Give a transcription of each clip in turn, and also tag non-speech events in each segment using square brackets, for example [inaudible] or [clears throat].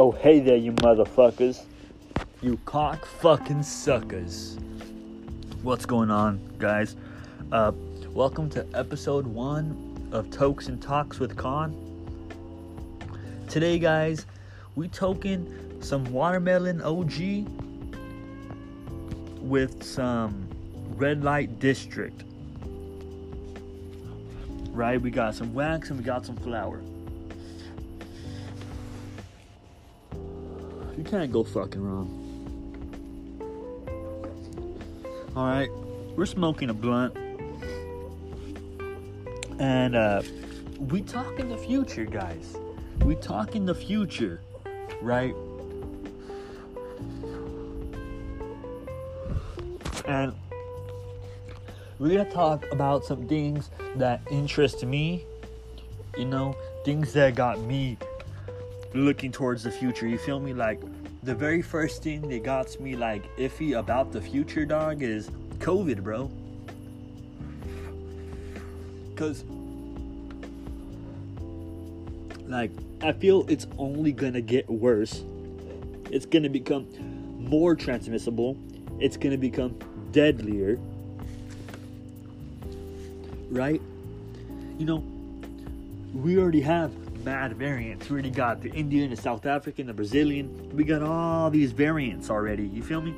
Oh, hey there, you motherfuckers. You cock fucking suckers. What's going on, guys? Uh, welcome to episode one of Tokes and Talks with Khan. Today, guys, we token some watermelon OG with some red light district. Right? We got some wax and we got some flour. You can't go fucking wrong. Alright, we're smoking a blunt. And uh we talk in the future, guys. We talk in the future, right? And we're gonna talk about some things that interest me, you know, things that got me looking towards the future. You feel me? Like the very first thing that got me like iffy about the future, dog, is COVID, bro. Cause like I feel it's only gonna get worse. It's gonna become more transmissible. It's gonna become deadlier. Right? You know, we already have mad variants. We already got the Indian, the South African, the Brazilian. We got all these variants already. You feel me?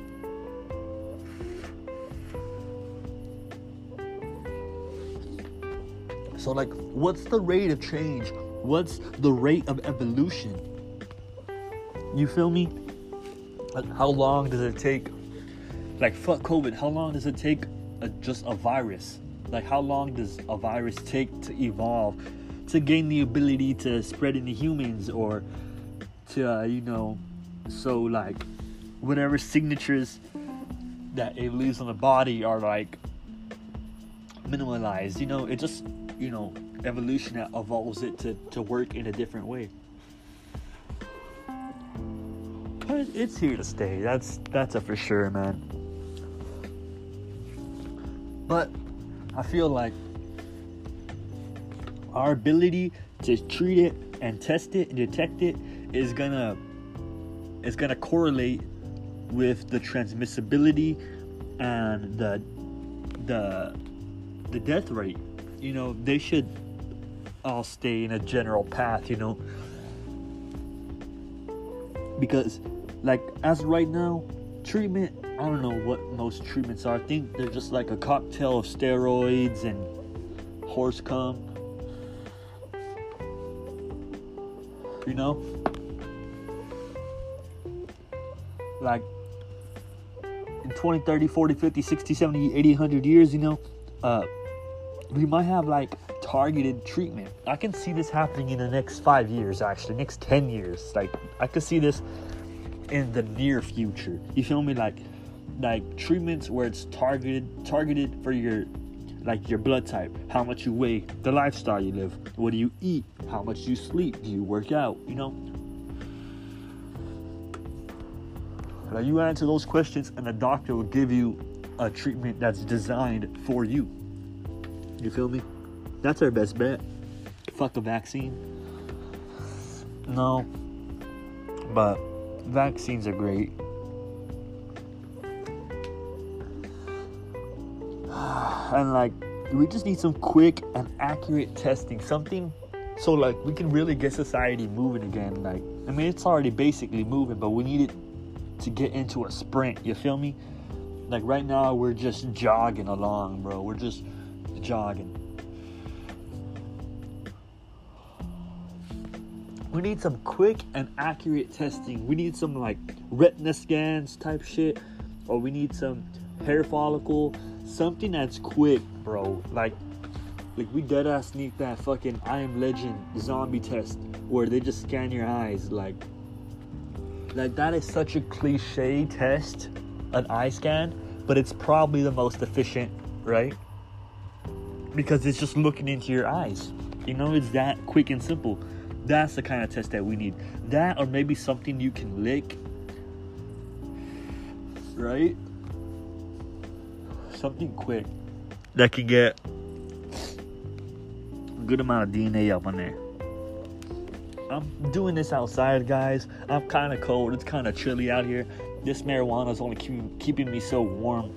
So, like, what's the rate of change? What's the rate of evolution? You feel me? Like, how long does it take? Like, fuck COVID, how long does it take a, just a virus? Like, how long does a virus take to evolve? To gain the ability to spread into humans or to uh, you know so like whatever signatures that it leaves on the body are like minimalized. You know it just you know evolution that evolves it to, to work in a different way. But it's here to stay. That's that's a for sure man. But i feel like our ability to treat it and test it and detect it is gonna is gonna correlate with the transmissibility and the the the death rate. You know, they should all stay in a general path, you know. Because like as right now, treatment I don't know what most treatments are. I think they're just like a cocktail of steroids and horse cum you know? Like in 20, 30, 40, 50, 60, 70, 80, 100 years, you know, uh, we might have like targeted treatment. I can see this happening in the next five years, actually, next 10 years. Like, I could see this in the near future. You feel me? Like, like treatments where it's targeted, targeted for your like your blood type, how much you weigh, the lifestyle you live, what do you eat, how much you sleep, do you work out, you know? Now you answer those questions and the doctor will give you a treatment that's designed for you. You feel me? That's our best bet. Fuck a vaccine. No. But vaccines are great. And like we just need some quick and accurate testing something so like we can really get society moving again like i mean it's already basically moving but we need it to get into a sprint you feel me? Like right now we're just jogging along bro we're just jogging. We need some quick and accurate testing we need some like retina scans type shit or we need some hair follicle something that's quick, bro. Like, like we dead ass need that fucking I Am Legend zombie test where they just scan your eyes. Like, like that is such a cliche test, an eye scan, but it's probably the most efficient, right? Because it's just looking into your eyes. You know, it's that quick and simple. That's the kind of test that we need. That or maybe something you can lick. Right? Something quick that can get a good amount of DNA up on there. I'm doing this outside, guys. I'm kind of cold. It's kind of chilly out here. This marijuana is only keep, keeping me so warm.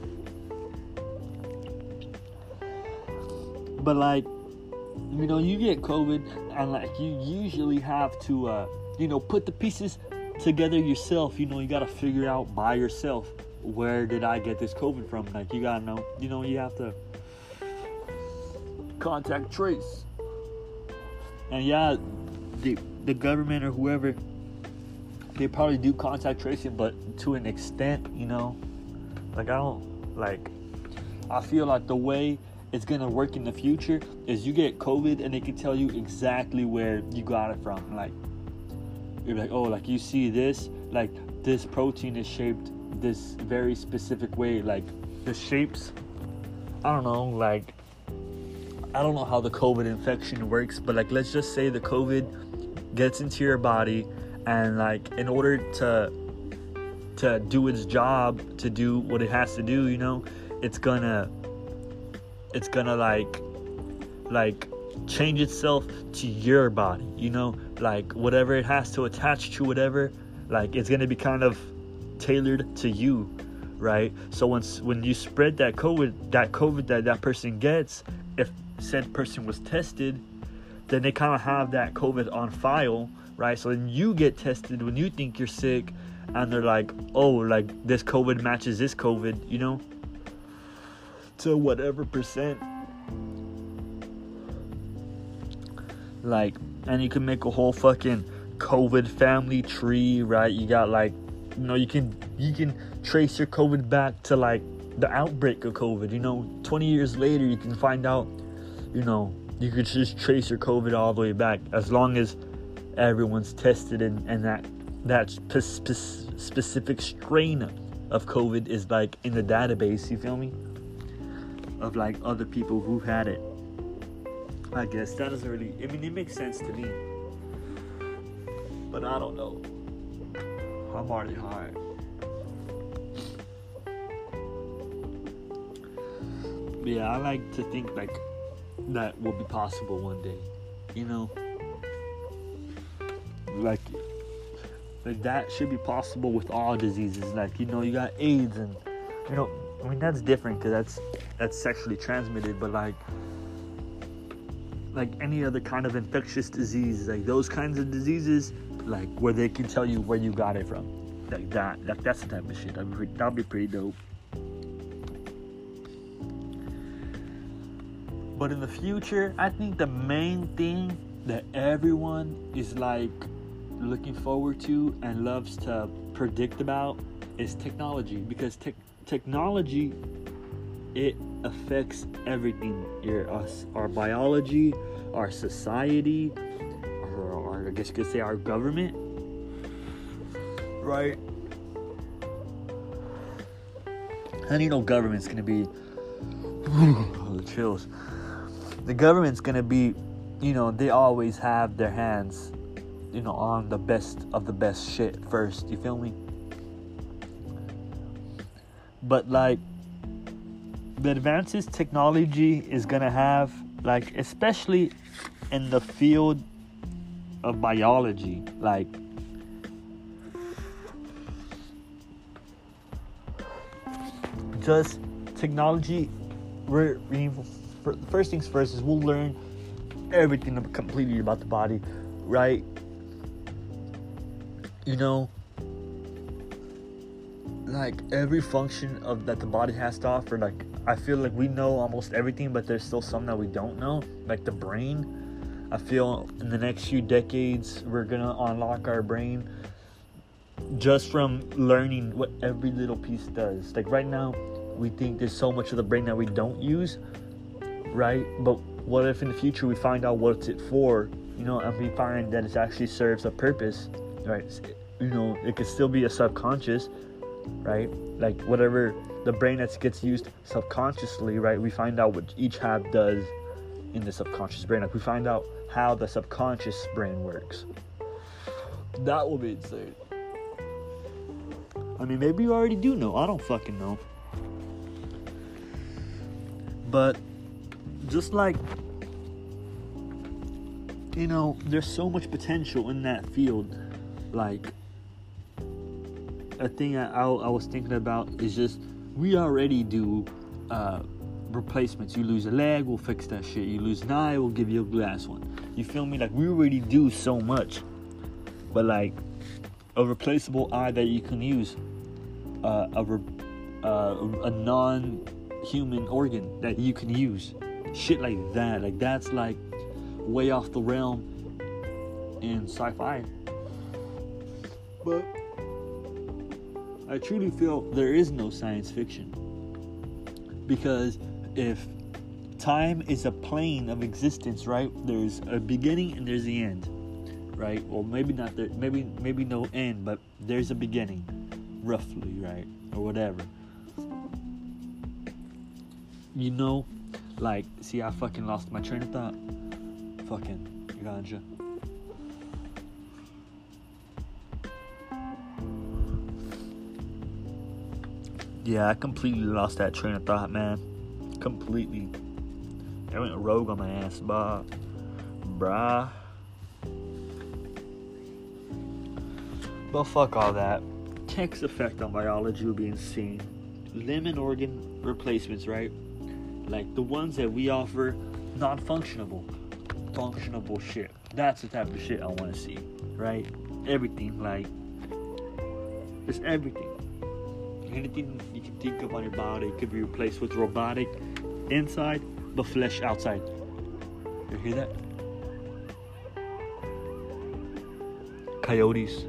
But like, you know, you get COVID, and like you usually have to, uh, you know, put the pieces together yourself. You know, you gotta figure out by yourself where did I get this COVID from. Like, you gotta know. You know, you have to contact trace. And yeah, the the government or whoever they probably do contact tracing, but to an extent, you know. Like I don't like. I feel like the way it's gonna work in the future is you get COVID and they can tell you exactly where you got it from. Like you're like, oh, like you see this, like this protein is shaped this very specific way. Like the shapes, I don't know, like I don't know how the COVID infection works, but like let's just say the COVID gets into your body and like in order to to do its job, to do what it has to do, you know, it's gonna it's gonna like like change itself to your body, you know, like whatever it has to attach to whatever, like it's gonna be kind of tailored to you, right? So once when you spread that COVID, that COVID that that person gets, if said person was tested, then they kind of have that COVID on file, right? So then you get tested when you think you're sick, and they're like, oh, like this COVID matches this COVID, you know, to whatever percent. Like, and you can make a whole fucking COVID family tree, right? You got like, you know, you can you can trace your COVID back to like the outbreak of COVID. You know, 20 years later, you can find out you know, you could just trace your COVID all the way back as long as everyone's tested and, and that that spe- spe- specific strain of COVID is like in the database. You feel me? Of like other people who had it. I guess that doesn't really. I mean, it makes sense to me, but I don't know. I'm already high. Yeah, I like to think like that will be possible one day. You know, like like that should be possible with all diseases. Like you know, you got AIDS, and you know, I mean that's different because that's that's sexually transmitted. But like like any other kind of infectious disease, like those kinds of diseases, like where they can tell you where you got it from, like that. Like that's the type of shit. That'd be, that'd be pretty dope. But in the future, I think the main thing that everyone is like looking forward to and loves to predict about is technology because te- technology it affects everything your us our biology our society i guess you could say our government right and you know government's gonna be [laughs] oh, the chills the government's gonna be, you know, they always have their hands, you know, on the best of the best shit first. You feel me? But like, the advances technology is gonna have, like, especially in the field of biology, like. Just technology, we're we first things first is we'll learn everything completely about the body, right? You know, like every function of that the body has to offer. Like I feel like we know almost everything, but there's still some that we don't know. Like the brain. I feel in the next few decades we're gonna unlock our brain just from learning what every little piece does. Like right now, we think there's so much of the brain that we don't use, right? But what if in the future we find out what's it for, you know, and we find that it actually serves a purpose, right? You know, it could still be a subconscious, right? Like whatever the brain that gets used subconsciously, right? We find out what each half does in the subconscious brain. Like we find out how the subconscious brain works. That will be insane. I mean, maybe you already do know. I don't fucking know. But just like you know, there's so much potential in that field. Like, a thing I, I, I was thinking about is just we already do uh, replacements. You lose a leg, we'll fix that shit. You lose an eye, we'll give you a glass one. You feel me? Like we already do so much, but like a replaceable eye that you can use, uh, a re- uh, a non-human organ that you can use, shit like that. Like that's like way off the realm in sci-fi. But I truly feel there is no science fiction because if time is a plane of existence, right? There's a beginning and there's the end, right? Well, maybe not there, maybe maybe no end, but there's a beginning, roughly, right, or whatever. You know, like, see, I fucking lost my train of thought. Fucking ganja. Yeah, I completely lost that train of thought, man. Completely. I went rogue on my ass, bah. Bruh. But fuck all that. Tech's effect on biology would be insane. Limb and organ replacements, right? Like the ones that we offer, non functionable. Functionable shit. That's the type of shit I want to see, right? Everything, like, it's everything anything you can think of on your body could be replaced with robotic inside but flesh outside. You hear that? Coyotes.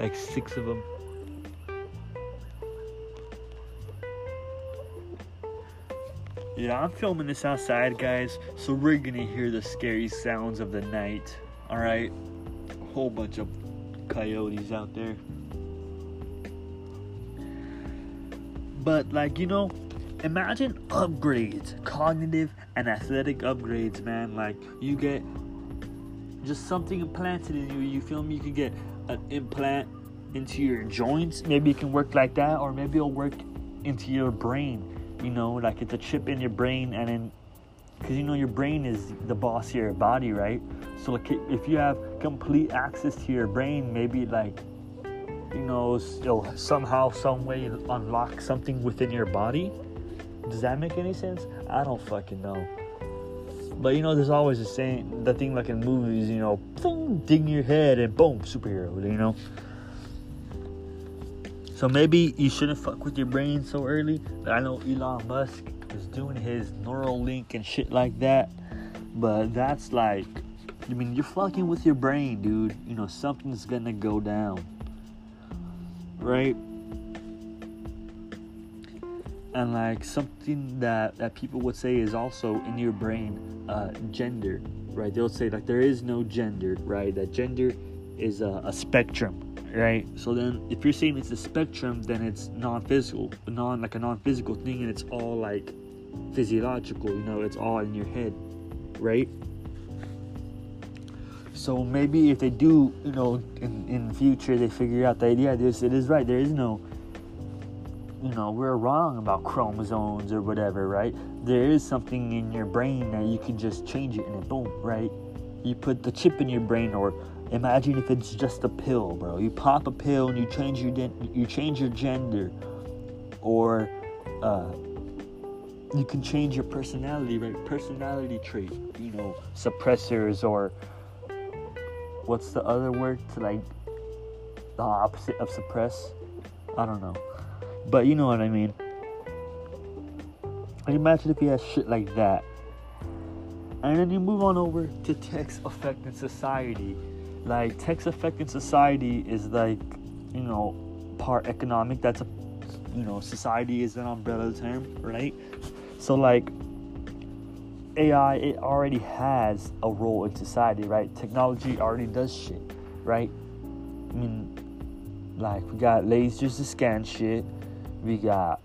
Like six of them. Yeah, I'm filming this outside, guys, so we're gonna hear the scary sounds of the night. Alright? A whole bunch of coyotes out there. But, like, you know, imagine upgrades, cognitive and athletic upgrades, man. Like, you get just something implanted in you. You feel me? You can get an implant into your joints. Maybe it can work like that, or maybe it'll work into your brain. You know, like it's a chip in your brain, and then because you know your brain is the boss of your body, right? So like if you have complete access to your brain, maybe like you know you'll somehow, some way unlock something within your body. Does that make any sense? I don't fucking know. But you know, there's always the same the thing like in movies, you know, boom, ding your head and boom, superhero, you know. So maybe you shouldn't fuck with your brain so early. I know Elon Musk is doing his Neuralink and shit like that. But that's like, I mean, you're fucking with your brain, dude. You know, something's gonna go down. Right? And like something that, that people would say is also in your brain, uh, gender, right? They'll say like there is no gender, right? That gender is a, a spectrum, right? So then, if you're saying it's a spectrum, then it's non-physical, non like a non-physical thing, and it's all like physiological. You know, it's all in your head, right? So maybe if they do, you know, in in the future they figure out that yeah, this it is right. There is no, you know, we're wrong about chromosomes or whatever, right? There is something in your brain that you can just change it and it boom, right? You put the chip in your brain, or imagine if it's just a pill, bro. You pop a pill and you change your you change your gender, or uh, you can change your personality, right? Personality trait, you know, suppressors or what's the other word to like the opposite of suppress? I don't know. But you know what I mean. Imagine if you had shit like that. And then you move on over to tech's affecting society. Like tech's affecting society is like, you know, part economic. That's a you know, society is an umbrella term, right? So like AI, it already has a role in society, right? Technology already does shit, right? I mean, like we got lasers to scan shit. We got,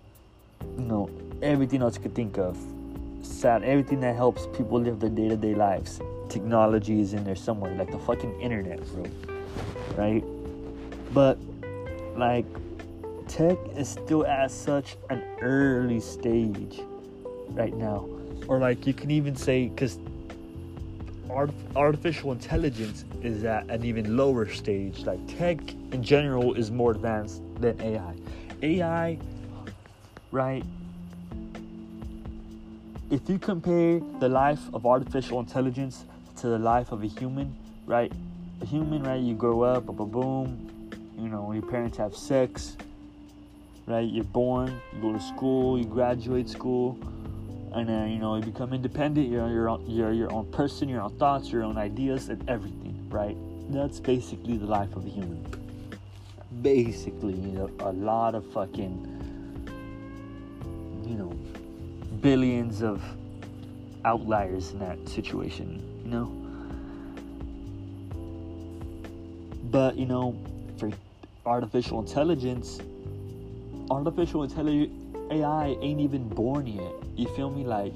you know, everything else you could think of. Sad, everything that helps people live their day-to-day lives. Technology is in there somewhere, like the fucking internet, bro. Right? But like tech is still at such an early stage right now. Or like you can even say because art, artificial intelligence is at an even lower stage. Like tech in general is more advanced than ai ai right if you compare the life of artificial intelligence to the life of a human right a human right you grow up boom, you know your parents have sex right you're born you go to school you graduate school and then you know you become independent. You're your you're your own person your own thoughts your own ideas and everything right? That's basically the life of a human basically you know a lot of fucking you know billions of outliers in that situation you know? But you know for artificial intelligence artificial intelligence AI ain't even born yet. You feel me? Like,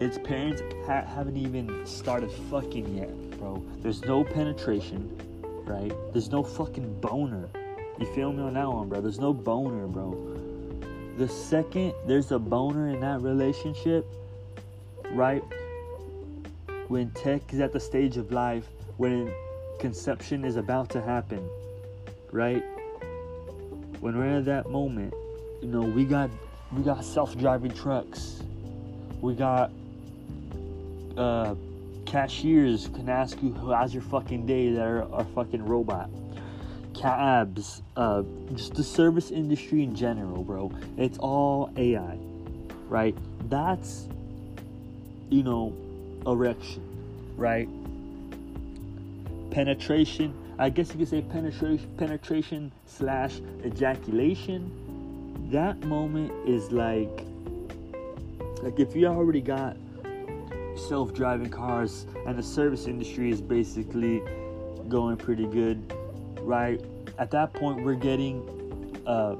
its parents ha- haven't even started fucking yet, bro. There's no penetration, right? There's no fucking boner. You feel me on that one, bro? There's no boner, bro. The second there's a boner in that relationship, right? When tech is at the stage of life, when conception is about to happen, right? When we're at that moment, you know, we got we got self-driving trucks. We got uh, cashiers can ask you how's your fucking day that are, are fucking robot. Cabs, uh, just the service industry in general, bro. It's all AI, right? That's you know, erection, right? Penetration. I guess you could say penetration, penetration slash ejaculation that moment is like like if you already got self-driving cars and the service industry is basically going pretty good right? At that point we're getting uh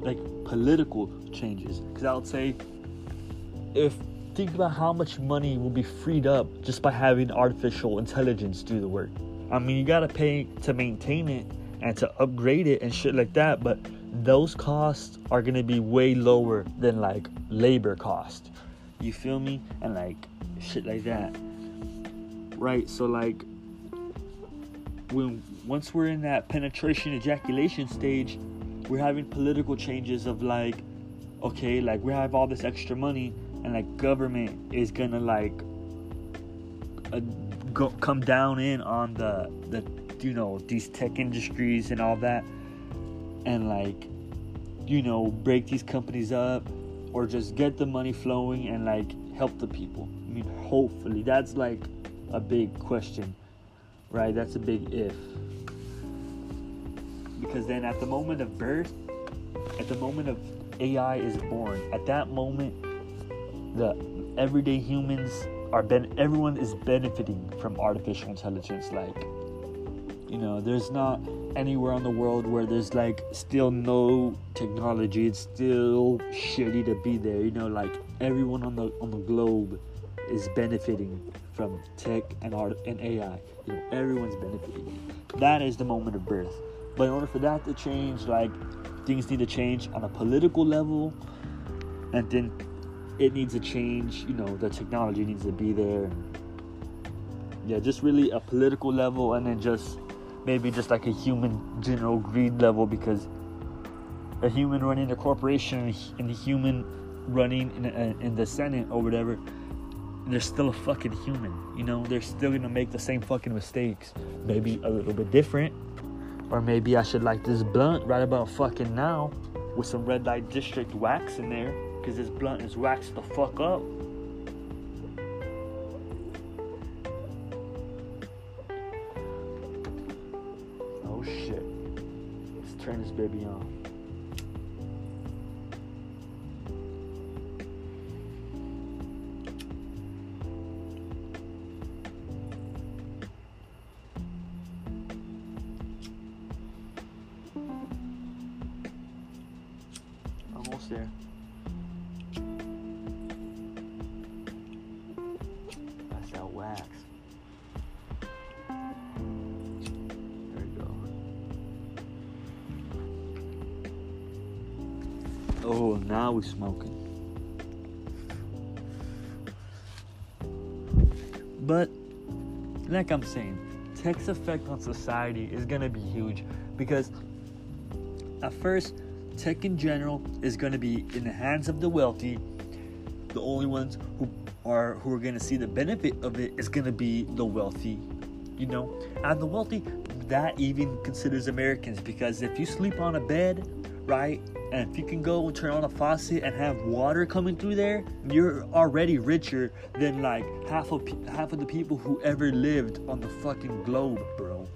like political changes. Because i would say if think about how much money will be freed up just by having artificial intelligence do the work. I mean you gotta pay to maintain it and to upgrade it and shit like that but those costs are gonna be way lower than like labor cost. You feel me? And like shit like that. Right? So like when once we're in that penetration ejaculation stage, we're having political changes of like, okay, like we have all this extra money and like government is gonna like uh, go, come down in on the the you know these tech industries and all that and like you know break these companies up or just get the money flowing and like help the people. I mean hopefully. That's like a big question right? That's a big if. Because then at the moment of birth at the moment of ai is born at that moment the everyday humans are ben everyone is benefiting from artificial intelligence. Like you know, there's not anywhere in the world where there's like still no technology. It's still shitty to be there. You know, like everyone on the on the globe is benefiting from tech and art and AI. You know, everyone's benefiting. That is the moment of birth. But in order for that to change, like things need to change on a political level, and then it needs to change. You know, the technology needs to be there. Yeah, just really a political level, and then just maybe just like a human general greed level because a human running a corporation and a human running in, a, in the Senate or whatever, they're still a fucking human. You know, they're still gonna make the same fucking mistakes. Maybe a little bit different. Or maybe I should like this blunt right about fucking now with some red light district wax in there because this blunt is waxed the fuck up. Turn this baby on. Oh, now we're smoking. But like I'm saying, tech's effect on society is gonna be huge because at first, tech in general is gonna be in the hands of the wealthy. The only ones who are who are gonna see the benefit of it is gonna be the wealthy, you know. And the wealthy, that even considers Americans because if you sleep on a bed, right, and if you can go turn on a faucet and have water coming through there, you're already richer than like half of half of the people who ever lived on the fucking globe, bro.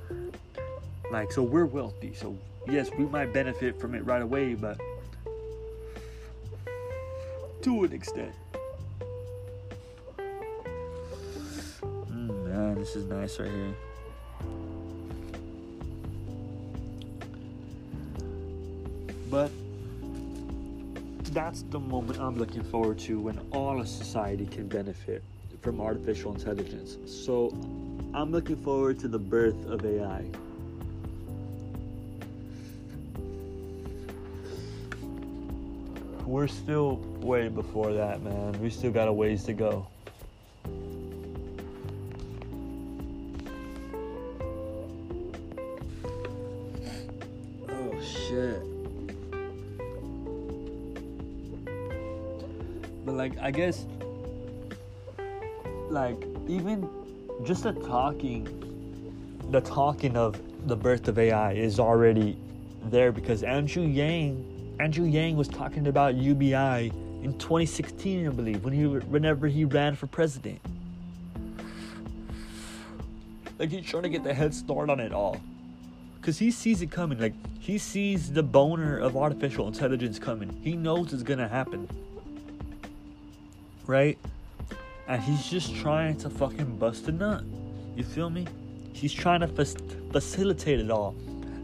Like, so we're wealthy. So yes, we might benefit from it right away, but to an extent. Mm, man, this is nice right here. That's the moment I'm looking forward to when all of society can benefit from artificial intelligence. So I'm looking forward to the birth of AI. We're still way before that, man. We still got a ways to go. I guess like even just the talking the talking of the birth of AI is already there because Andrew Yang Andrew Yang was talking about UBI in 2016, I believe, when he whenever he ran for president. Like he's trying to get the head start on it all. Cause he sees it coming. Like he sees the boner of artificial intelligence coming. He knows it's gonna happen. Right? And he's just trying to fucking bust a nut. You feel me? He's trying to facilitate it all.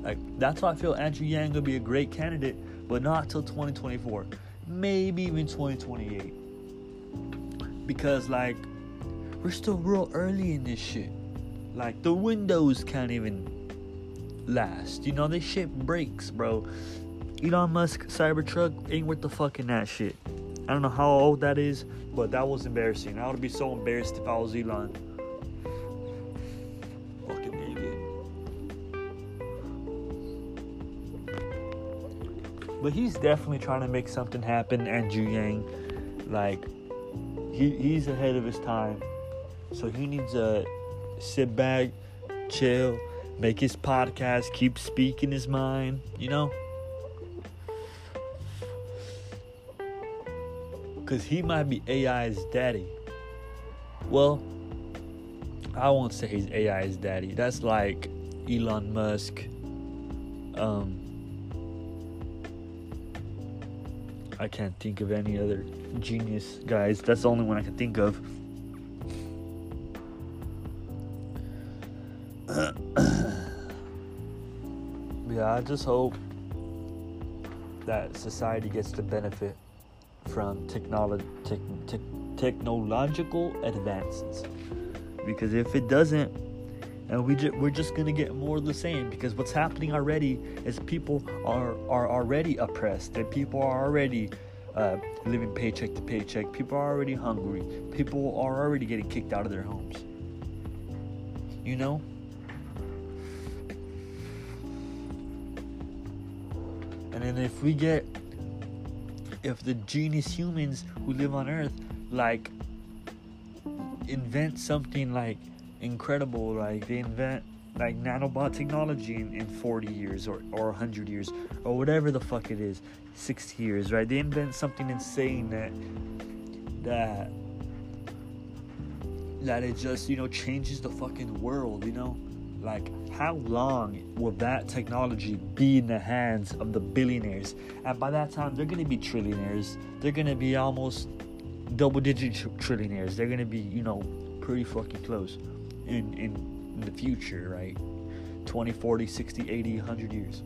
Like that's why I feel Andrew Yang will be a great candidate but not till 2024, maybe even 2028. Because like we're still real early in this shit. Like the windows can't even last. You know, this shit breaks, bro. Elon Musk Cybertruck ain't worth the fucking that shit. I don't know how old that is, but that was embarrassing. I would be so embarrassed if I was Elon. Fucking baby. But he's definitely trying to make something happen. Andrew Yang, like he he's ahead of his time, so he needs to sit back, chill, make his podcast, keep speaking his mind. You know. Cause he might be AI's daddy. Well, I won't say he's AI's daddy. That's like Elon Musk, um, I can't think of any other genius guys. That's the only one I can think of. [coughs] yeah, I just hope that society gets to benefit from technology, te- te- technological advances. Because if it doesn't, and we ju- we're just gonna get more of the same because what's happening already is people are are already oppressed and people are already uh, living paycheck to paycheck. People are already hungry. People are already getting kicked out of their homes. You know. And then if we get if the genius humans who live on earth like invent something like incredible. Like they invent like nanobot technology in, in 40 years or, or 100 years or whatever the fuck it is 60 years right they invent something insane that that that it just you know changes the fucking world you know like how long will that technology be in the hands of the billionaires and by that time they're gonna be trillionaires they're gonna be almost double digit trillionaires they're gonna be you know pretty fucking close in, in, in the future, right? 20, 40, 60, 80, 100 years.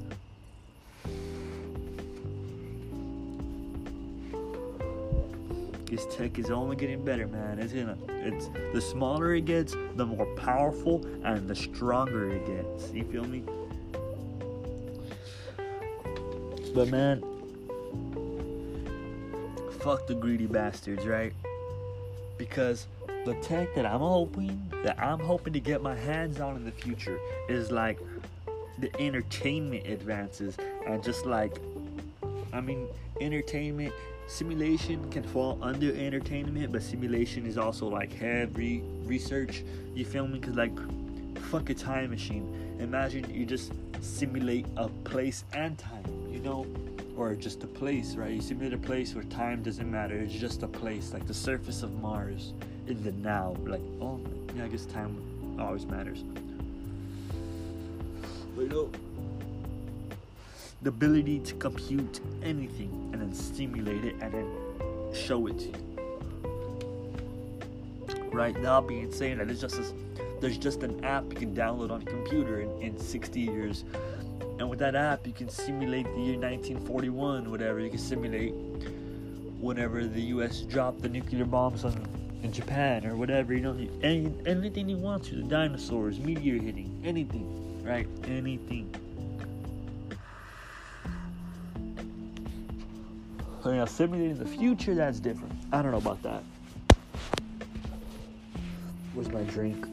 This tech is only getting better, man. It's gonna it's the smaller it gets, the more powerful and the stronger it gets. You feel me? But man, fuck the greedy bastards, right? Because the tech that I'm hoping that I'm hoping to get my hands on in the future is like the entertainment advances and just like I mean entertainment simulation can fall under entertainment but simulation is also like heavy research. You feel me? Because like fuck a time machine. Imagine you just simulate a place and time you know? Or just a place right? You simulate a place where time doesn't matter. It's just a place like the surface of mars in the now. Like oh yeah i guess time always matters. But you know the ability to compute anything and then simulate it and then show it to you. Right now, being saying that there's just this, there's just an app you can download on your computer in, in 60 years, and with that app you can simulate the year 1941, whatever. You can simulate whenever the U.S. dropped the nuclear bombs on in Japan or whatever. You know, any, anything you want to. The dinosaurs, meteor hitting, anything, right? Anything. You know, simulating the future, that's different. I don't know about that. Where's my drink?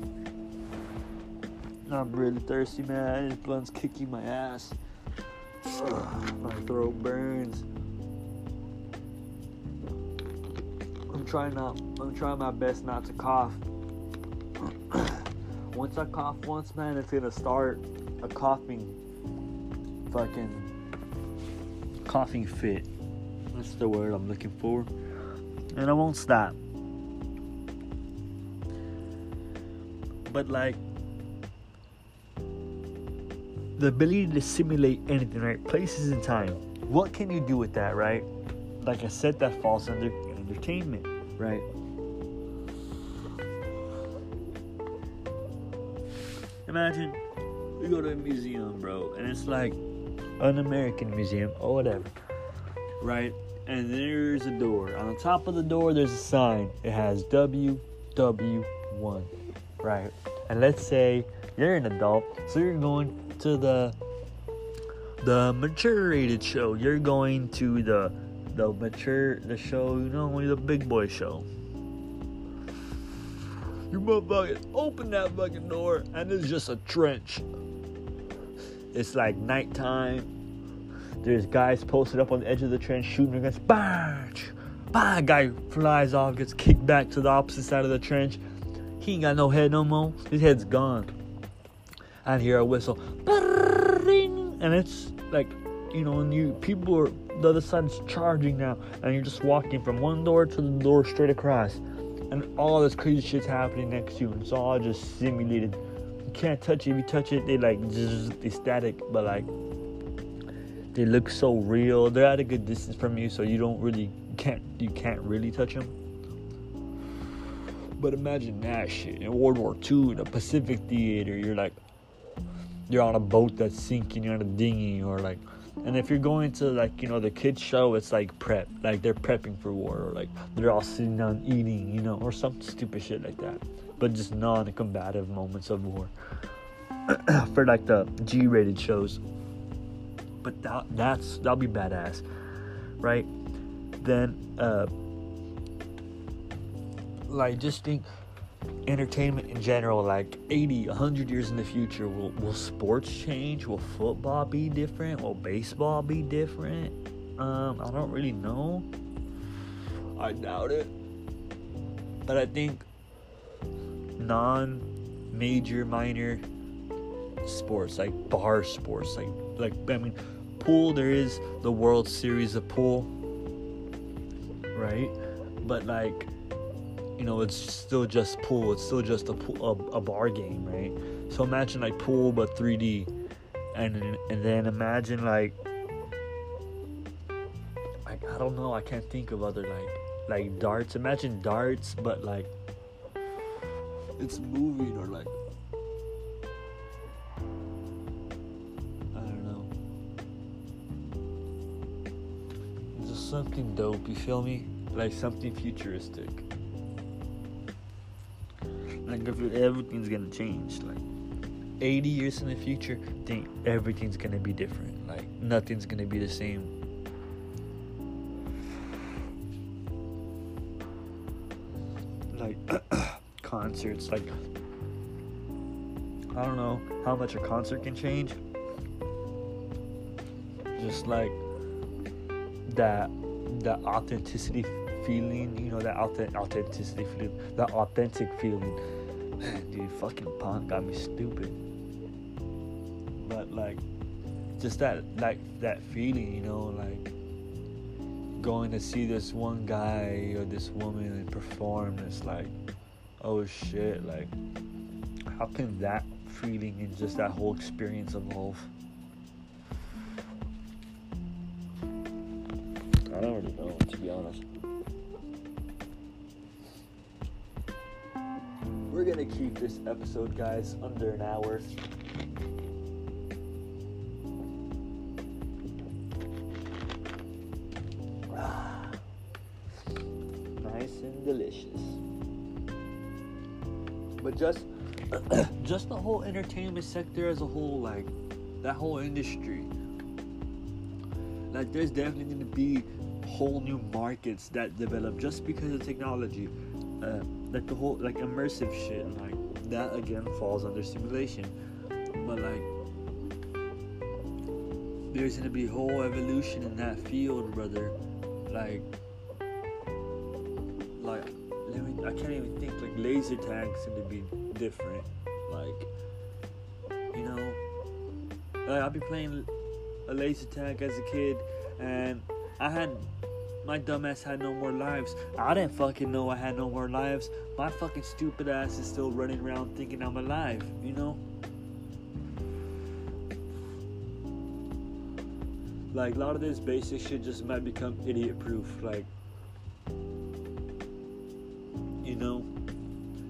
I'm really thirsty, man. This blunt's kicking my ass. [sighs] My throat burns. I'm trying not. I'm trying my best not to cough. [clears throat] once I cough once, man, it's gonna start a coughing, fucking coughing fit. That's the word I'm looking for. And I won't stop. But like the ability to simulate anything, right? Places and time. What can you do with that, right? Like I said, that falls under entertainment, right? Imagine we go to a museum, bro, and it's like an American museum or whatever, right? And there's a door. On the top of the door, there's a sign. It has WW1, right? And let's say you're an adult, so you're going to the the mature rated show. You're going to the the mature the show, you know, the big boy show. You motherfuckers open that fucking door and it's just a trench. It's like nighttime. There's guys posted up on the edge of the trench shooting against bang, bang. Guy flies off, gets kicked back to the opposite side of the trench. He ain't got no head no more. His head's gone. I hear a whistle, and it's like, you know, and you people are the other side's charging now, and you're just walking from one door to the door straight across, and all this crazy shit's happening next to you. It's all just simulated. You can't touch it. If you touch it, they like they static, but like they look so real. They're at a good distance from you, so you don't really can't you can't really touch them. But imagine that shit in World War II, in a Pacific theater. You're like, you're on a boat that's sinking, you're on a dinghy, or like, and if you're going to like, you know, the kids show, it's like prep, like they're prepping for war, or like they're all sitting down eating, you know, or some stupid shit like that. But just non-combative moments of war [clears throat] for like the G-rated shows. But that that's that'll be badass, right? Then, uh, like just think entertainment in general like 80 100 years in the future will, will sports change? Will football be different? Will baseball be different? Um i don't really know. I doubt it. But i think non major minor sports like bar sports like like i mean pool there is the world series of pool right but like you know, it's still just pool. It's still just a pool, a, a bar game, right? So imagine like pool but 3D, and and then imagine like, like I don't know, I can't think of other like like darts. Imagine darts, but like it's moving or like something dope. You feel me? Like something futuristic like if everything's gonna change like 80 years in the future think everything's gonna be different like nothing's gonna be the same like [coughs] concerts like I don't know how much a concert can change. Just like that that authenticity feeling, you know, that authenticity feeling, that authentic feeling. Man, dude, fucking punk got me stupid. But like, just that, like that feeling, you know, like going to see this one guy or this woman and perform. It's like, oh shit, like, how can that feeling and just that whole experience evolve? I really know, to be honest. We're gonna keep this episode, guys, under an hour. [sighs] nice and delicious. But just [clears throat] just the whole entertainment sector as a whole, like that whole industry. Like there's definitely gonna be whole new markets that develop just because of technology. Uh, like the whole like immersive shit, like that again falls under simulation. But like there's gonna be whole evolution in that field, brother. Like like let me, I can't even think like laser tag's gonna be different. Like you know, like I'll be playing a laser tag as a kid, and I had my dumbass had no more lives. I didn't fucking know I had no more lives. My fucking stupid ass is still running around thinking I'm alive, you know? Like, a lot of this basic shit just might become idiot proof. Like, you know?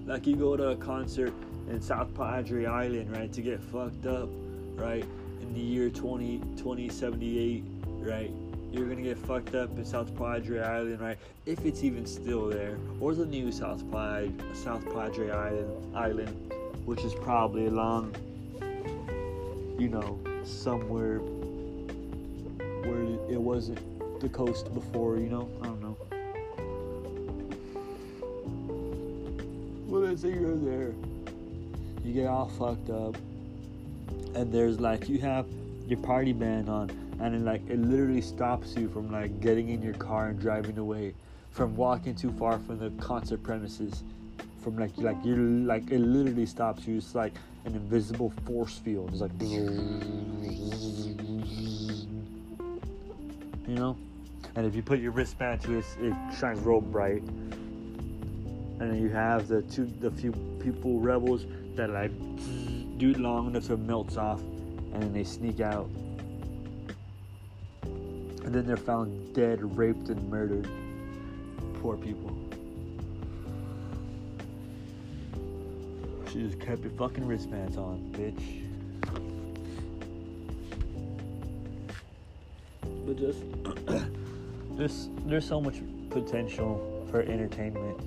Like, you go to a concert in South Padre Island, right, to get fucked up, right, in the year 20, 2078, right? You're gonna get fucked up in South Padre Island, right? If it's even still there, or the new South Padre, South Padre Island, island, which is probably along, you know, somewhere where it wasn't the coast before, you know. I don't know. Well, let's say you're there, you get all fucked up, and there's like you have your party band on and it like it literally stops you from like getting in your car and driving away from walking too far from the concert premises from like like you're like it literally stops you. It's like an invisible force field. It's like you know? And if you put your wristband to it it shines real bright. And then you have the two the few people rebels that like do it long enough so it melts off and then they sneak out and then they're found dead, raped, and murdered. Poor people. She just kept your fucking wristbands on, bitch. But just [clears throat] there's there's so much potential for entertainment.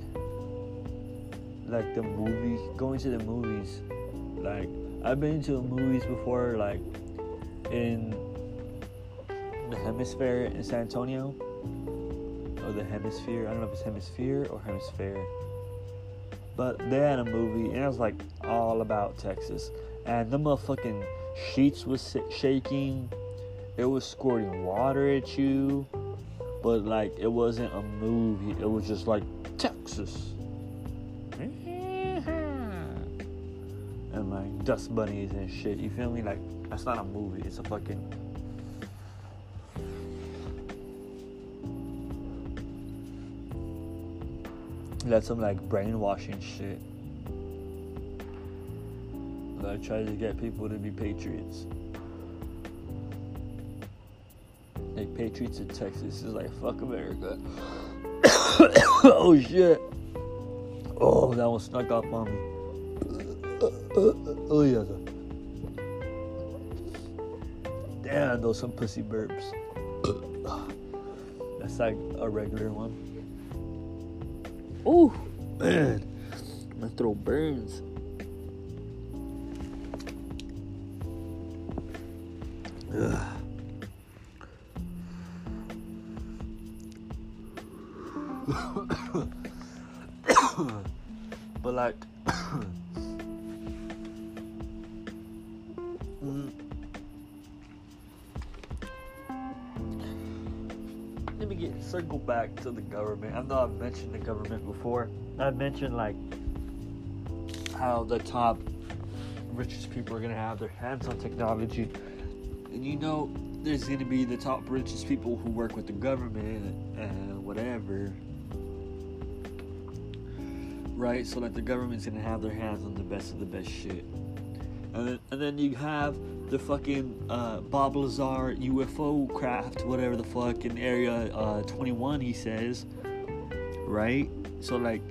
Like the movie, going to the movies. Like I've been to the movies before, like in hemisphere in San Antonio. Or the hemisphere. I don't know if it's hemisphere or hemisphere. But they had a movie and it was like all about Texas. And the motherfucking sheets was shaking. It was squirting water at you. But like it wasn't a movie. It was just like Texas. And like dust bunnies and shit. You feel me? Like that's not a movie. It's a fucking That's some like brainwashing shit. Like try to get people to be patriots. Like patriots in Texas is like fuck America. [coughs] oh shit. Oh, that one snuck up on me. oh yeah. Damn, those some pussy burps. [coughs] That's like a regular one. Oh, man. My throat burns. Back to the government. I know I've mentioned the government before. I mentioned like how the top richest people are gonna have their hands on technology, and you know there's gonna be the top richest people who work with the government and whatever. Right, so like the government's gonna have their hands on the best of the best shit, and then, and then you have the fucking uh, Bob Lazar UFO craft, whatever the fuck, in Area uh, 21, he says, right? So, like,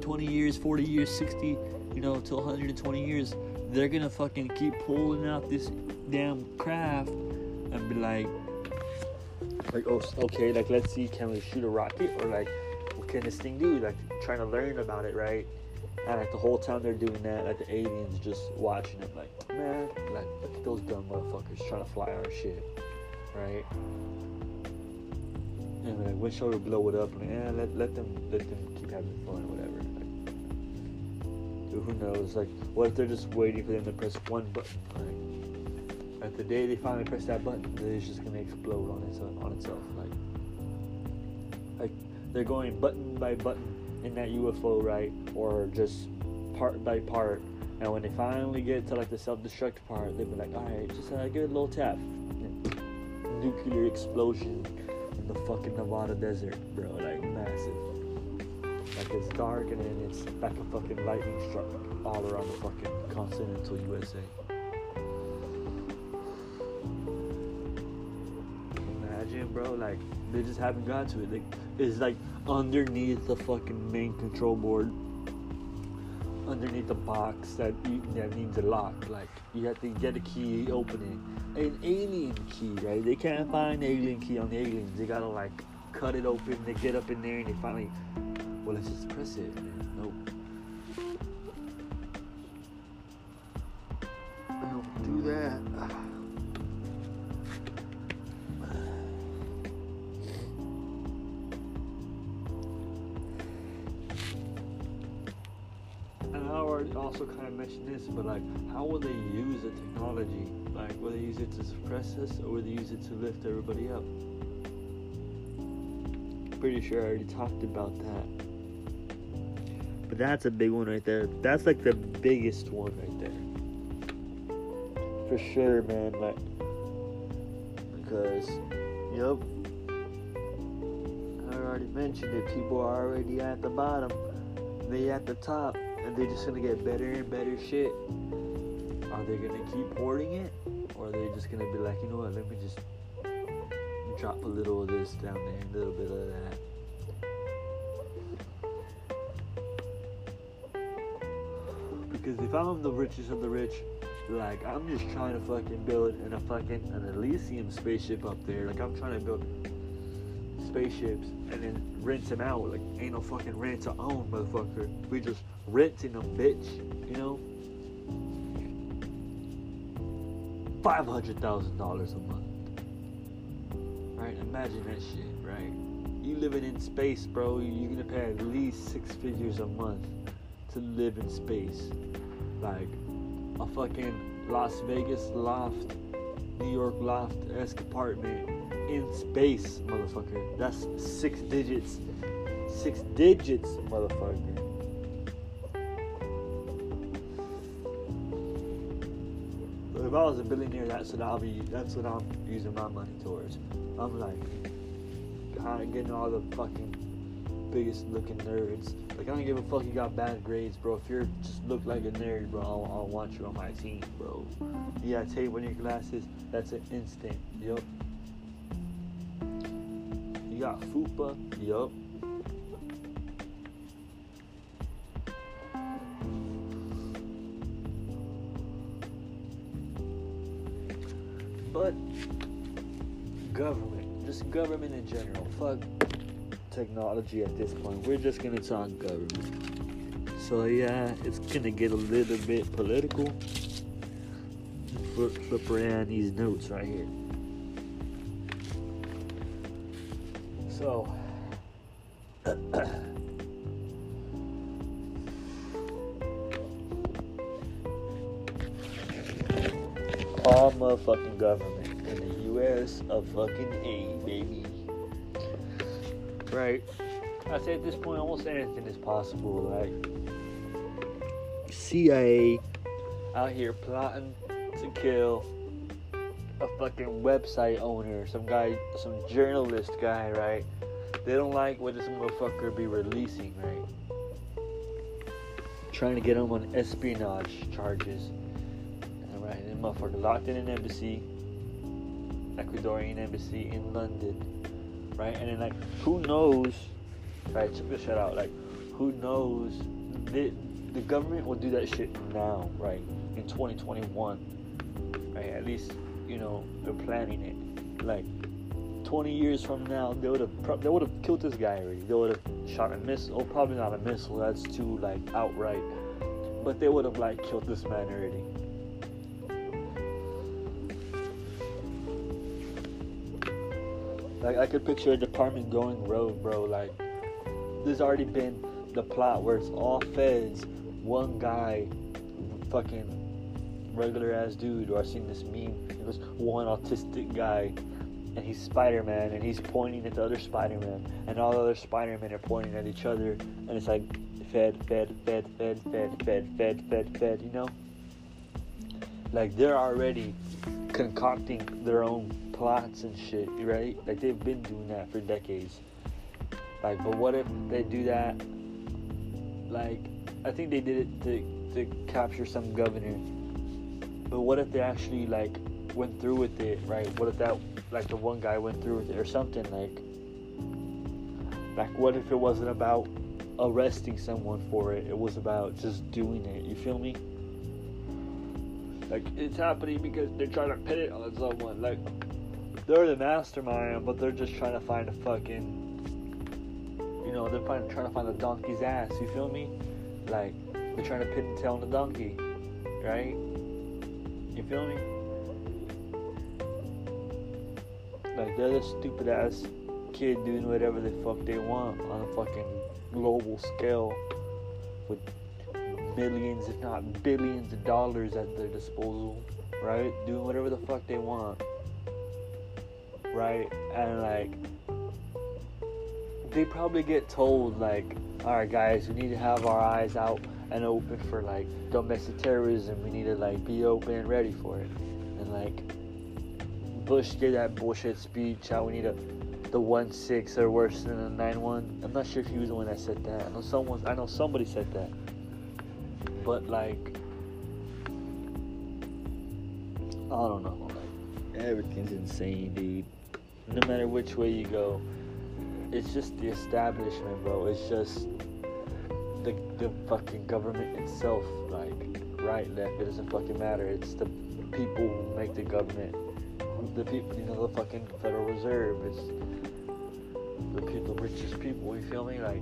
20 years, 40 years, 60, you know, till 120 years, they're gonna fucking keep pulling out this damn craft and be like, like, oh, okay, like, let's see, can we shoot a rocket? Or, like, what can this thing do? Like, trying to learn about it, right? And like the whole time they're doing that, like the aliens just watching it, like, man, like look at those dumb motherfuckers trying to fly our shit, right? And like, wish I would blow it up, and yeah, let let them let them keep having fun, or whatever. Like, who knows? Like, what if they're just waiting for them to press one button, Like, At the day they finally press that button, it's just gonna explode on its on itself, like, like they're going button by button in that UFO, right? Or just part by part. And when they finally get to like the self-destruct part, they'll be like, all right, just uh, give it a little tap. Nuclear explosion in the fucking Nevada desert, bro. Like massive. Like it's dark and then it's like a fucking lightning struck all around the fucking continental USA. Bro. Like they just haven't got to it. Like it's like underneath the fucking main control board underneath the box that you, that needs a lock. Like you have to get a key, open it. An alien key, right? They can't find alien key on the aliens. They gotta like cut it open. They get up in there and they finally, well, let's just press it. Nope. I Don't do that. Also kind of mentioned this, but like, how will they use the technology? Like, will they use it to suppress us, or will they use it to lift everybody up? Pretty sure I already talked about that. But that's a big one right there. That's like the biggest one right there. For sure, man. Like, because, yep, I already mentioned it. People are already at the bottom. They at the top and they're just gonna get better and better shit. Are they gonna keep hoarding it, or are they just gonna be like, you know what? Let me just drop a little of this down there, a little bit of that. Because if I'm the richest of the rich, like I'm just trying to fucking build in a fucking an Elysium spaceship up there. Like I'm trying to build spaceships and then rent them out. Like ain't no fucking rent to own, motherfucker. We just renting them, bitch. You know, five hundred thousand dollars a month. Right? Imagine that shit. Right? You living in space, bro. You're gonna pay at least six figures a month to live in space. Like a fucking Las Vegas loft, New York loft esque apartment in space, motherfucker. That's six digits. Six digits, motherfucker. If I was a billionaire, that's what I'll be. That's what I'm using my money towards. I'm like, getting all the fucking biggest looking nerds. Like I don't give a fuck. You got bad grades, bro. If you're just look like a nerd, bro, I'll, I'll want you on my team, bro. You got tape on your glasses. That's an instant. Yup You got Fupa, yup. Government, just government in general. Fuck technology at this point. We're just gonna talk government. So yeah, it's gonna get a little bit political. Flip, flip around these notes right here. So, [coughs] all motherfucking government in the U.S. of fucking A, baby. right? I say at this point, almost anything is possible. Like CIA out here plotting to kill a fucking website owner, some guy, some journalist guy, right? They don't like what this motherfucker be releasing, right? Trying to get him on espionage charges. And right, and motherfucker locked in an embassy, Ecuadorian embassy in London, right? And then like, who knows? Right, check this shit out. Like, who knows? The, the government will do that shit now, right? In 2021, right? At least you know they're planning it. Like 20 years from now, they would have they would have killed this guy already. They would have shot a missile. Oh, probably not a missile. That's too like outright. But they would have like killed this man already. Like I could picture a department going rogue, bro. Like there's already been the plot where it's all feds, one guy, fucking regular ass dude. Or I seen this meme. It was one autistic guy, and he's Spider Man, and he's pointing at the other Spider Man, and all the other Spider Men are pointing at each other, and it's like fed, fed, fed, fed, fed, fed, fed, fed, fed. You know, like they're already concocting their own plots and shit, right? Like they've been doing that for decades. Like, but what if they do that? Like, I think they did it to to capture some governor. But what if they actually like went through with it, right? What if that like the one guy went through with it or something like like what if it wasn't about arresting someone for it? It was about just doing it. You feel me? Like it's happening because they're trying to pin it on someone. Like they're the mastermind, but they're just trying to find a fucking you know, they're trying, trying to find the donkey's ass, you feel me? Like they're trying to pin and tail on the donkey, right? You feel me? Like they're the stupid ass kid doing whatever the fuck they want on a fucking global scale with millions, if not billions of dollars at their disposal, right? Doing whatever the fuck they want, right? And like, they probably get told, like, alright, guys, we need to have our eyes out and open for like domestic terrorism. We need to like be open and ready for it. And like, Bush did that bullshit speech how we need a the one six or worse than a nine one. I'm not sure if he was the one that said that. I know someone. I know somebody said that. But like, I don't know. Like, everything's insane, dude. No matter which way you go, it's just the establishment, bro. It's just the the fucking government itself. Like, right, left. It doesn't fucking matter. It's the people who make the government the people, you know, the fucking Federal Reserve. It's the people, the richest people. You feel me? Like,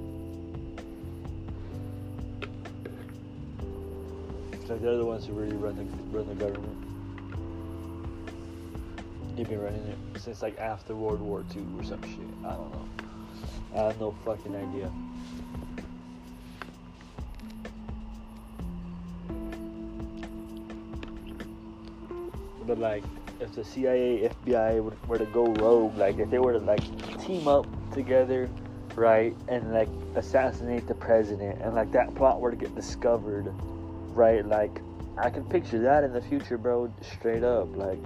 like they're the ones who really run the run the government. They've been running it since like after World War II or some shit. I don't know. I have no fucking idea. But like if the CIA, FBI were to go rogue, like if they were to like team up together, right, and like assassinate the president, and like that plot were to get discovered, right, like I can picture that in the future, bro, straight up, like,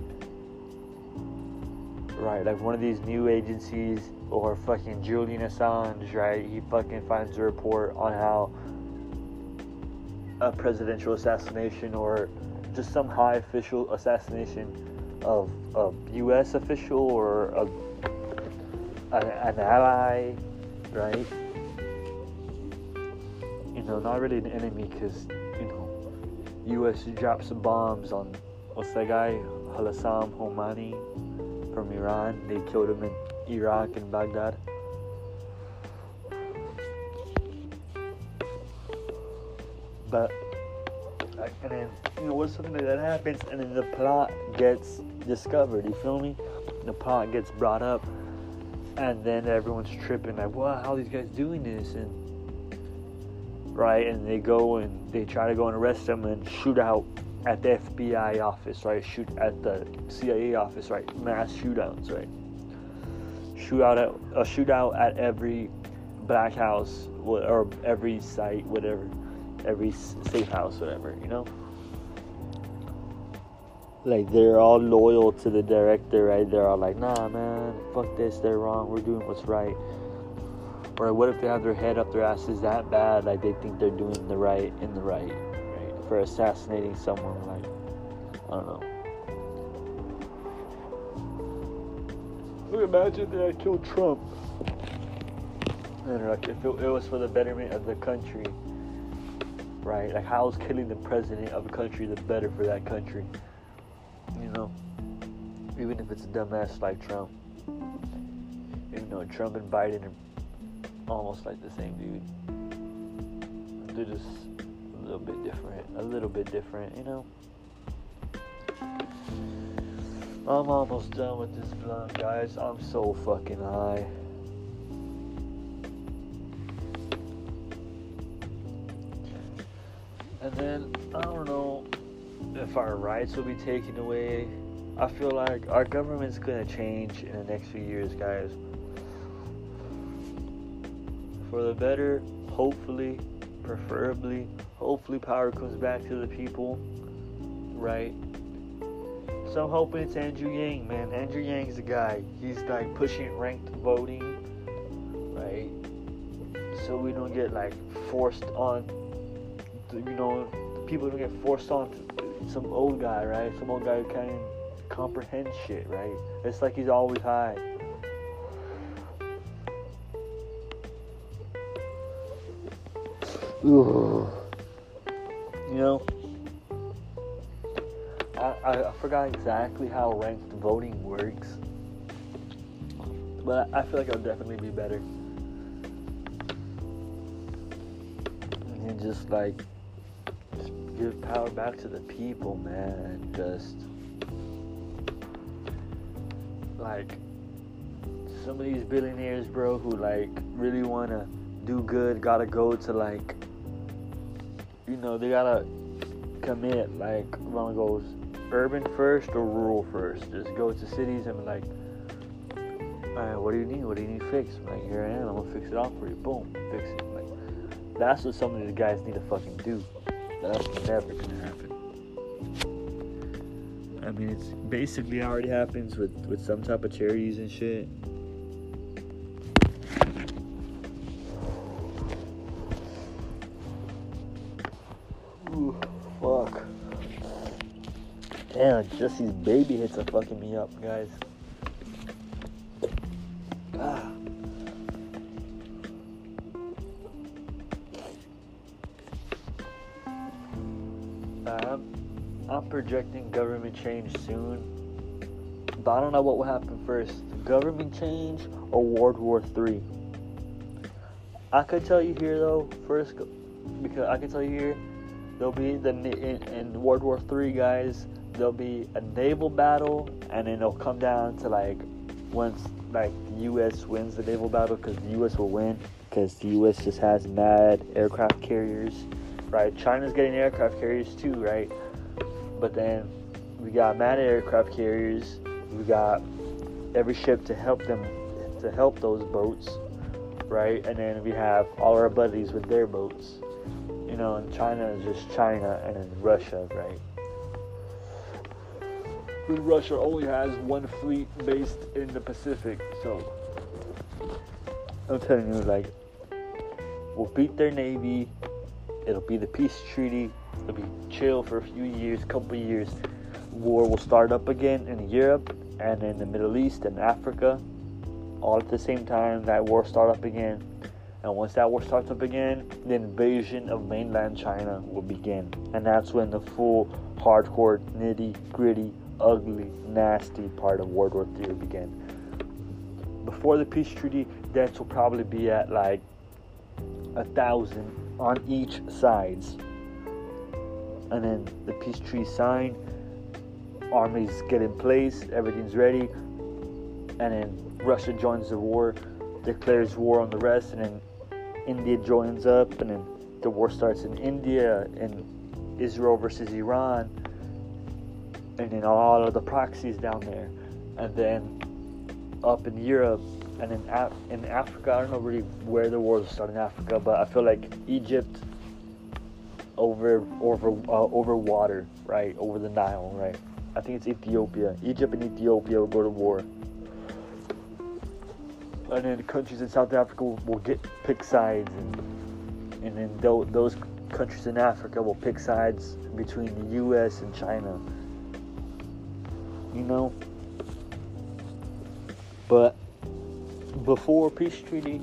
right, like one of these new agencies or fucking Julian Assange, right, he fucking finds a report on how a presidential assassination or just some high official assassination of a U.S. official or a, an, an ally, right? You know, not really an enemy because, you know, U.S. drops bombs on, what's that guy? Hassan Soleimani from Iran. They killed him in Iraq and Baghdad. But and then you know, what's something like that happens, and then the plot gets discovered. You feel me? The plot gets brought up, and then everyone's tripping like, "Wow, how are these guys doing this?" And right, and they go and they try to go and arrest them and shoot out at the FBI office, right? Shoot at the CIA office, right? Mass shootouts, right? shootout at a shootout at every black house or every site, whatever, every safe house, whatever, you know. Like they're all loyal to the director, right? They're all like, "Nah, man, fuck this. They're wrong. We're doing what's right." Or what if they have their head up their asses that bad, like they think they're doing the right in the right, right? For assassinating someone, like I don't know. Imagine that I killed Trump. And like if it, it was for the betterment of the country, right? Like how is killing the president of a country the better for that country? You know, even if it's a dumbass like Trump. Even though Trump and Biden are almost like the same dude, they're just little bit different. A little bit different, you know. I'm almost done with this blunt, guys. I'm so fucking high. And then, I don't know if our rights will be taken away. I feel like our government's gonna change in the next few years, guys. For the better, hopefully, preferably. Hopefully, power comes back to the people, right? So I'm hoping it's Andrew Yang, man. Andrew Yang's the guy. He's like pushing ranked voting, right? So we don't get like forced on, you know, people don't get forced on some old guy, right? Some old guy who can't comprehend shit, right? It's like he's always high. You know? I, I forgot exactly how ranked voting works, but I feel like it'll definitely be better. And just like just give power back to the people, man. Just like some of these billionaires, bro, who like really wanna do good, gotta go to like, you know, they gotta commit like one goes urban first or rural first. Just go to cities and be like, all right, what do you need? What do you need fixed? Like, here I am. I'm gonna fix it all for you. Boom, fix it. Like, that's what some of these guys need to fucking do. That's never gonna happen. I mean, it's basically already happens with with some type of charities and shit. Damn, Jesse's baby hits are fucking me up, guys. Ah. Um, I'm projecting government change soon, but I don't know what will happen first: government change or World War III. I could tell you here though, first, because I can tell you here, there'll be the in, in World War III guys there'll be a naval battle, and then it'll come down to like once like the U.S. wins the naval battle because the U.S. will win because the U.S. just has mad aircraft carriers, right? China's getting aircraft carriers too, right? But then we got mad aircraft carriers. We got every ship to help them to help those boats, right? And then we have all our buddies with their boats. You know, and China is just China, and Russia, right? Russia only has one fleet based in the Pacific, so I'm telling you, like, we'll beat their navy. It'll be the peace treaty. It'll be chill for a few years, couple years. War will start up again in Europe and in the Middle East and Africa, all at the same time. That war start up again, and once that war starts up again, the invasion of mainland China will begin, and that's when the full, hardcore, nitty gritty ugly, nasty part of World War III began. Before the peace treaty, deaths will probably be at like a thousand on each sides. And then the peace treaty signed, armies get in place, everything's ready, and then Russia joins the war, declares war on the rest, and then India joins up, and then the war starts in India and Israel versus Iran and then all of the proxies down there, and then up in Europe, and in Af- in Africa, I don't know really where the wars start in Africa, but I feel like Egypt over over uh, over water, right, over the Nile, right. I think it's Ethiopia. Egypt and Ethiopia will go to war, and then the countries in South Africa will, will get pick sides, and and then th- those countries in Africa will pick sides between the U.S. and China. You know, but before peace treaty,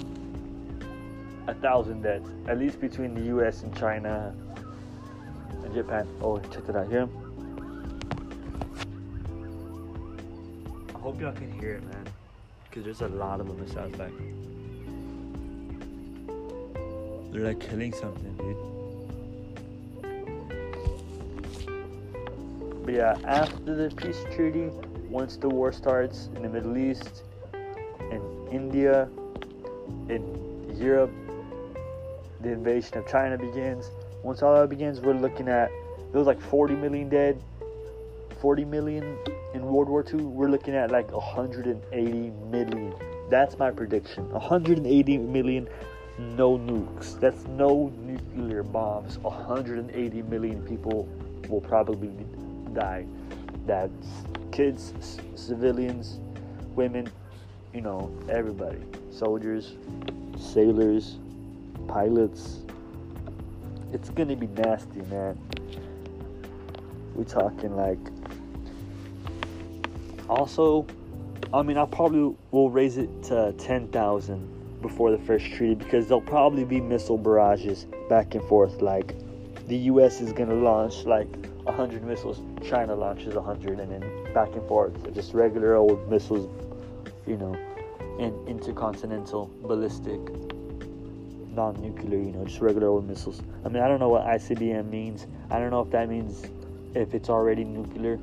a thousand deaths, at least between the U.S. and China and Japan. Oh, check it out here. I hope y'all can hear it, man, because there's a lot of them. It sounds like they're like killing something, dude. Yeah, after the peace treaty, once the war starts in the Middle East, in India, in Europe, the invasion of China begins. Once all that begins, we're looking at there was like 40 million dead, 40 million in World War II. We're looking at like 180 million. That's my prediction. 180 million, no nukes. That's no nuclear bombs. 180 million people will probably die. That's kids, c- civilians, women, you know, everybody. Soldiers, sailors, pilots. It's gonna be nasty, man. We're talking like. Also, I mean, I probably will raise it to 10,000 before the first treaty because there'll probably be missile barrages back and forth. Like, the US is gonna launch like 100 missiles, China launches 100, and then back and forth. Just regular old missiles, you know, and intercontinental ballistic non-nuclear, you know, just regular old missiles. I mean, I don't know what ICBM means. I don't know if that means if it's already nuclear,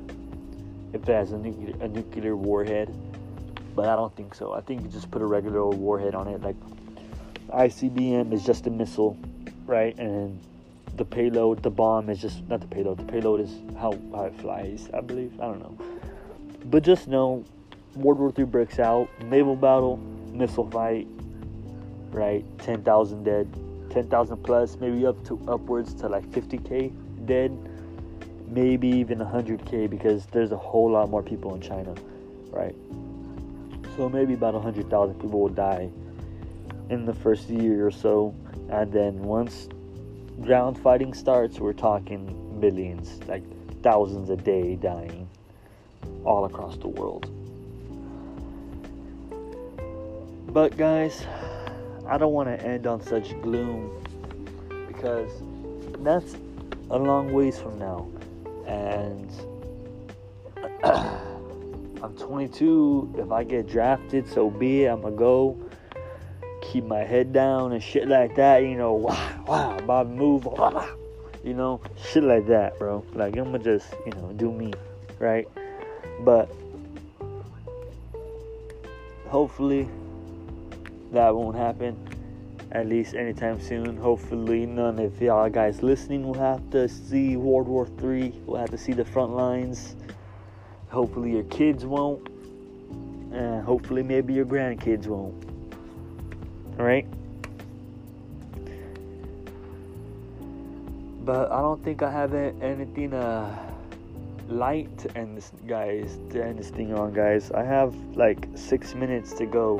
if it has a nuclear a nuclear warhead, but I don't think so. I think you just put a regular old warhead on it. Like ICBM is just a missile, right? And the payload, the bomb is just not the payload. The payload is how how it flies, I believe. I don't know, but just know World War III breaks out, naval battle, missile fight, right? 10,000 dead, 10,000 plus, maybe up to upwards to like 50k dead, maybe even 100k because there's a whole lot more people in China, right? So maybe about 100,000 people will die in the first year or so, and then once ground fighting starts, we're talking millions, like thousands a day dying all across the world. But guys, I don't want to end on such gloom because that's a long ways from now. And [clears throat] I'm 22. If I get drafted, so be it. I'm going to go keep my head down and shit like that. You know, wow, wow, Bob move. You know, shit like that, bro. Like, I'm to just, you know, do me, right? But hopefully that won't happen at least anytime soon. Hopefully, none of y'all guys listening will have to see World War III. Will have to see the front lines. Hopefully, your kids won't, and hopefully, maybe your grandkids won't. Right. But I don't think I have anything uh, light to end this, guys. To end this thing on, guys. I have like six minutes to go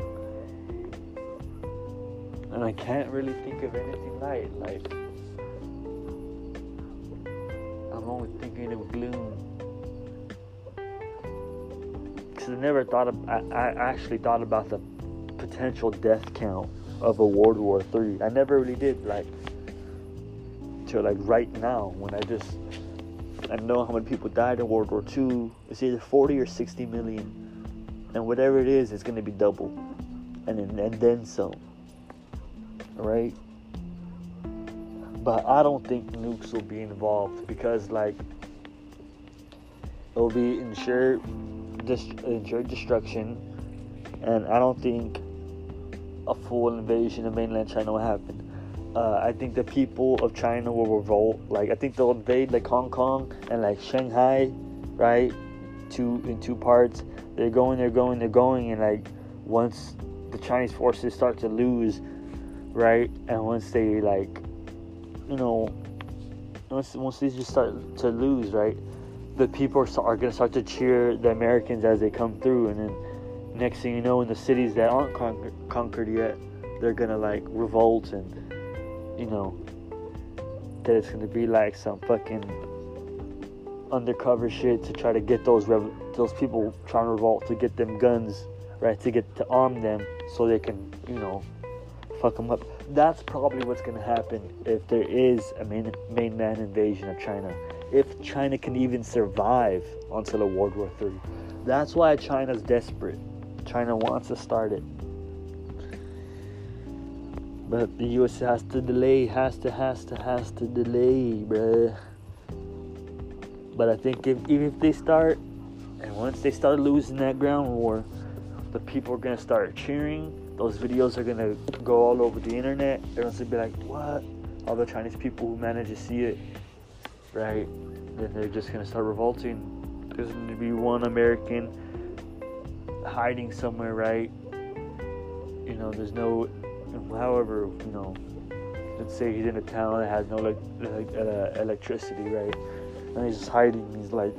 and I can't really think of anything light. Like I'm only thinking of gloom. I never thought of. I, I actually thought about the potential death count of a World War Three. I never really did. Like till like right now when I just I know how many people died in World War Two. It's either 40 or 60 million, and whatever it is, it's gonna be double, and then, and then some right? But I don't think nukes will be involved because, like, it'll be ensured, dis- ensured destruction, and I don't think a full invasion of mainland China will happen. Uh, I think the people of China will revolt. Like, I think they'll invade like Hong Kong and like Shanghai, right? Two in two parts. They're going, they're going, they're going, and like once the Chinese forces start to lose, right? And once they like, you know, once once they just start to lose, right? The people are, are gonna start to cheer the Americans as they come through, and then next thing you know, in the cities that aren't conquer- conquered yet, they're gonna like revolt and you know that it's gonna be like some fucking undercover shit to try to get those rev- those people trying to revolt to get them guns, right? To get to arm them so they can, you know, fuck them up. That's probably what's gonna happen if there is a main, mainland invasion of China. If China can even survive until a World War III. That's why China's desperate. China wants to start it. But the US has to delay, has to, has to, has to delay, bruh. But I think if, even if they start, and once they start losing that ground war, the people are gonna start cheering. Those videos are gonna go all over the internet. Everyone's gonna be like, "What?" All the Chinese people who manage to see it, right? Then they're just gonna start revolting. There's gonna be one American hiding somewhere, right? You know, there's no, however, you know, let's say he's in a town that has no like, uh, electricity, right? And he's just hiding. He's like,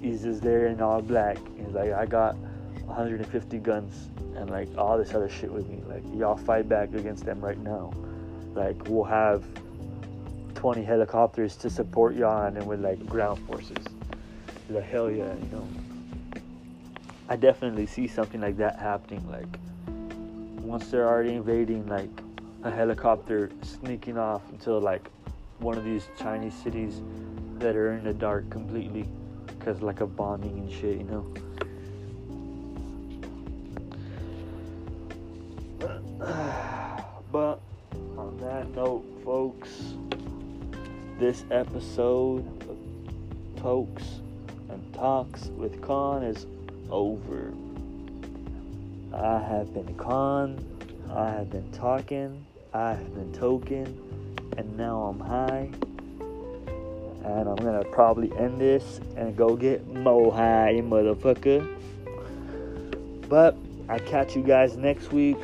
he's just there in all black. He's like, I got 150 guns and like all this other shit with me. Like, y'all fight back against them right now. Like, we'll have 20 helicopters to support y'all and with like ground forces. Like, hell yeah, you know. I definitely see something like that happening. Like, once they're already invading, like a helicopter sneaking off until like one of these Chinese cities that are in the dark completely because like a bombing and shit, you know. But on that note, folks, this episode of Tokes and Talks with Khan is over. I have been Khan, I have been talking, I have been token, and now I'm high. And I'm gonna probably end this and go get mo high, motherfucker. But I catch you guys next week